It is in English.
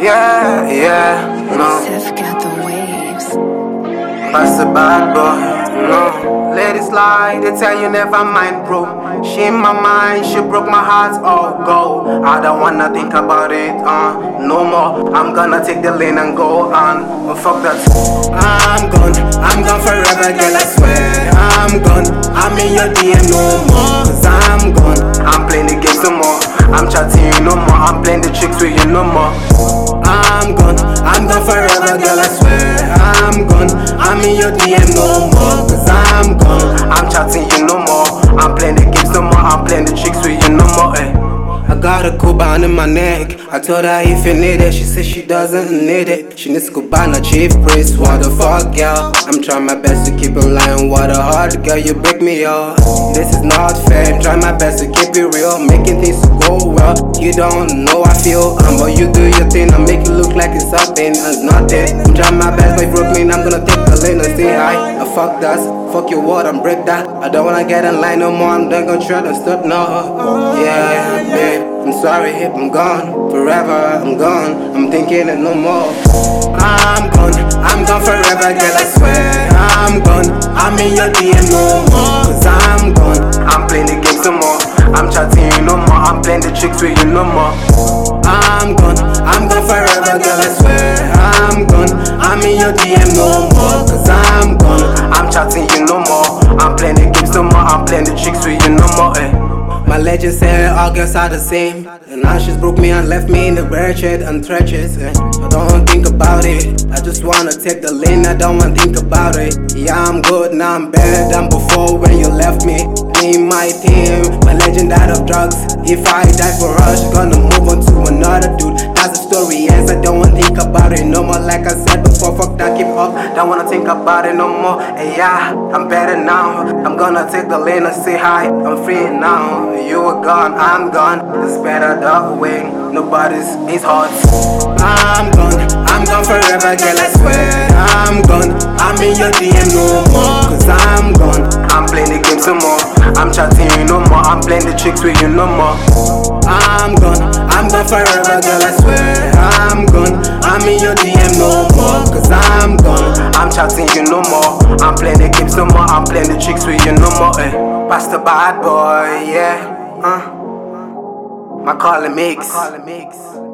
Yeah, yeah, no. Seth got the waves. That's a bad boy, no. Let it slide, they tell you never mind, bro. She in my mind, she broke my heart, oh go. I don't wanna think about it, uh, no more. I'm gonna take the lane and go on. Fuck that. I'm gone, I'm gone forever, girl, I swear. I'm gone, I'm in your DM no more. Cause I'm gone, I'm playing the game some more. I'm chatting you no more, I'm playing the tricks with you no more. I'm gone, I'm gone forever, girl, I swear. I'm gone, I'm in your DM no more. Cause I'm gone, I'm chatting you no more. A coupon in my neck. I told her if you need it, she said she doesn't need it. She needs coupon, a chief priest. What the fuck, girl? I'm trying my best to keep it line. What a hard girl, you break me up. This is not fair. I'm trying my best to keep it real, making things go well. You don't know I feel, um, but you do your thing. I make it look like it's something and nothing. I'm trying my best, you broke I'm gonna take a lane and say hi. I fuck that, fuck your word and break that. I don't wanna get in line no more. I'm done gonna try to stop now. Yeah, sorry, I'm gone forever. I'm gone. I'm thinking it no more. I'm gone. I'm gone forever, girl. I swear. I'm gone. I'm in your DM no more. Cause I'm gone. I'm playing the game some more. I'm chatting you no more. I'm playing the tricks with you no more. I'm gone. I'm gone forever, girl. I swear. I'm gone. I'm in your DM no more. Cause I'm gone. I'm chatting you no more. I'm playing the games no more. I'm playing the tricks My legend said all girls are the same. And now she's broke me and left me in the wretched and treacherous. eh. I don't think about it. I just wanna take the lane, I don't wanna think about it. Yeah, I'm good, now I'm better than before when you left me. Me my team, my legend died of drugs. If I die for us, she's gonna move on to another dude. That's the story, yes, I think about it no more. Like I said before, fuck that, keep up. Don't wanna think about it no more. And yeah, I'm better now. I'm gonna take the lane and say hi. I'm free now. You were gone, I'm gone. It's better the way. Nobody's is hot. I'm gone, I'm gone forever, girl. I swear. I'm gone, I'm in your DM no more. Cause I'm gone, I'm playing the game some more. I'm chatting you no more, I'm playing the tricks with you no more. I'm gone, I'm gone forever, girl. I swear. I'm gone, I'm in your DM no more. Cause I'm gone, I'm chatting you no more. I'm playing the games no more, I'm playing the tricks with you no more. Eh. the Bad Boy, yeah. Uh. My calling mix.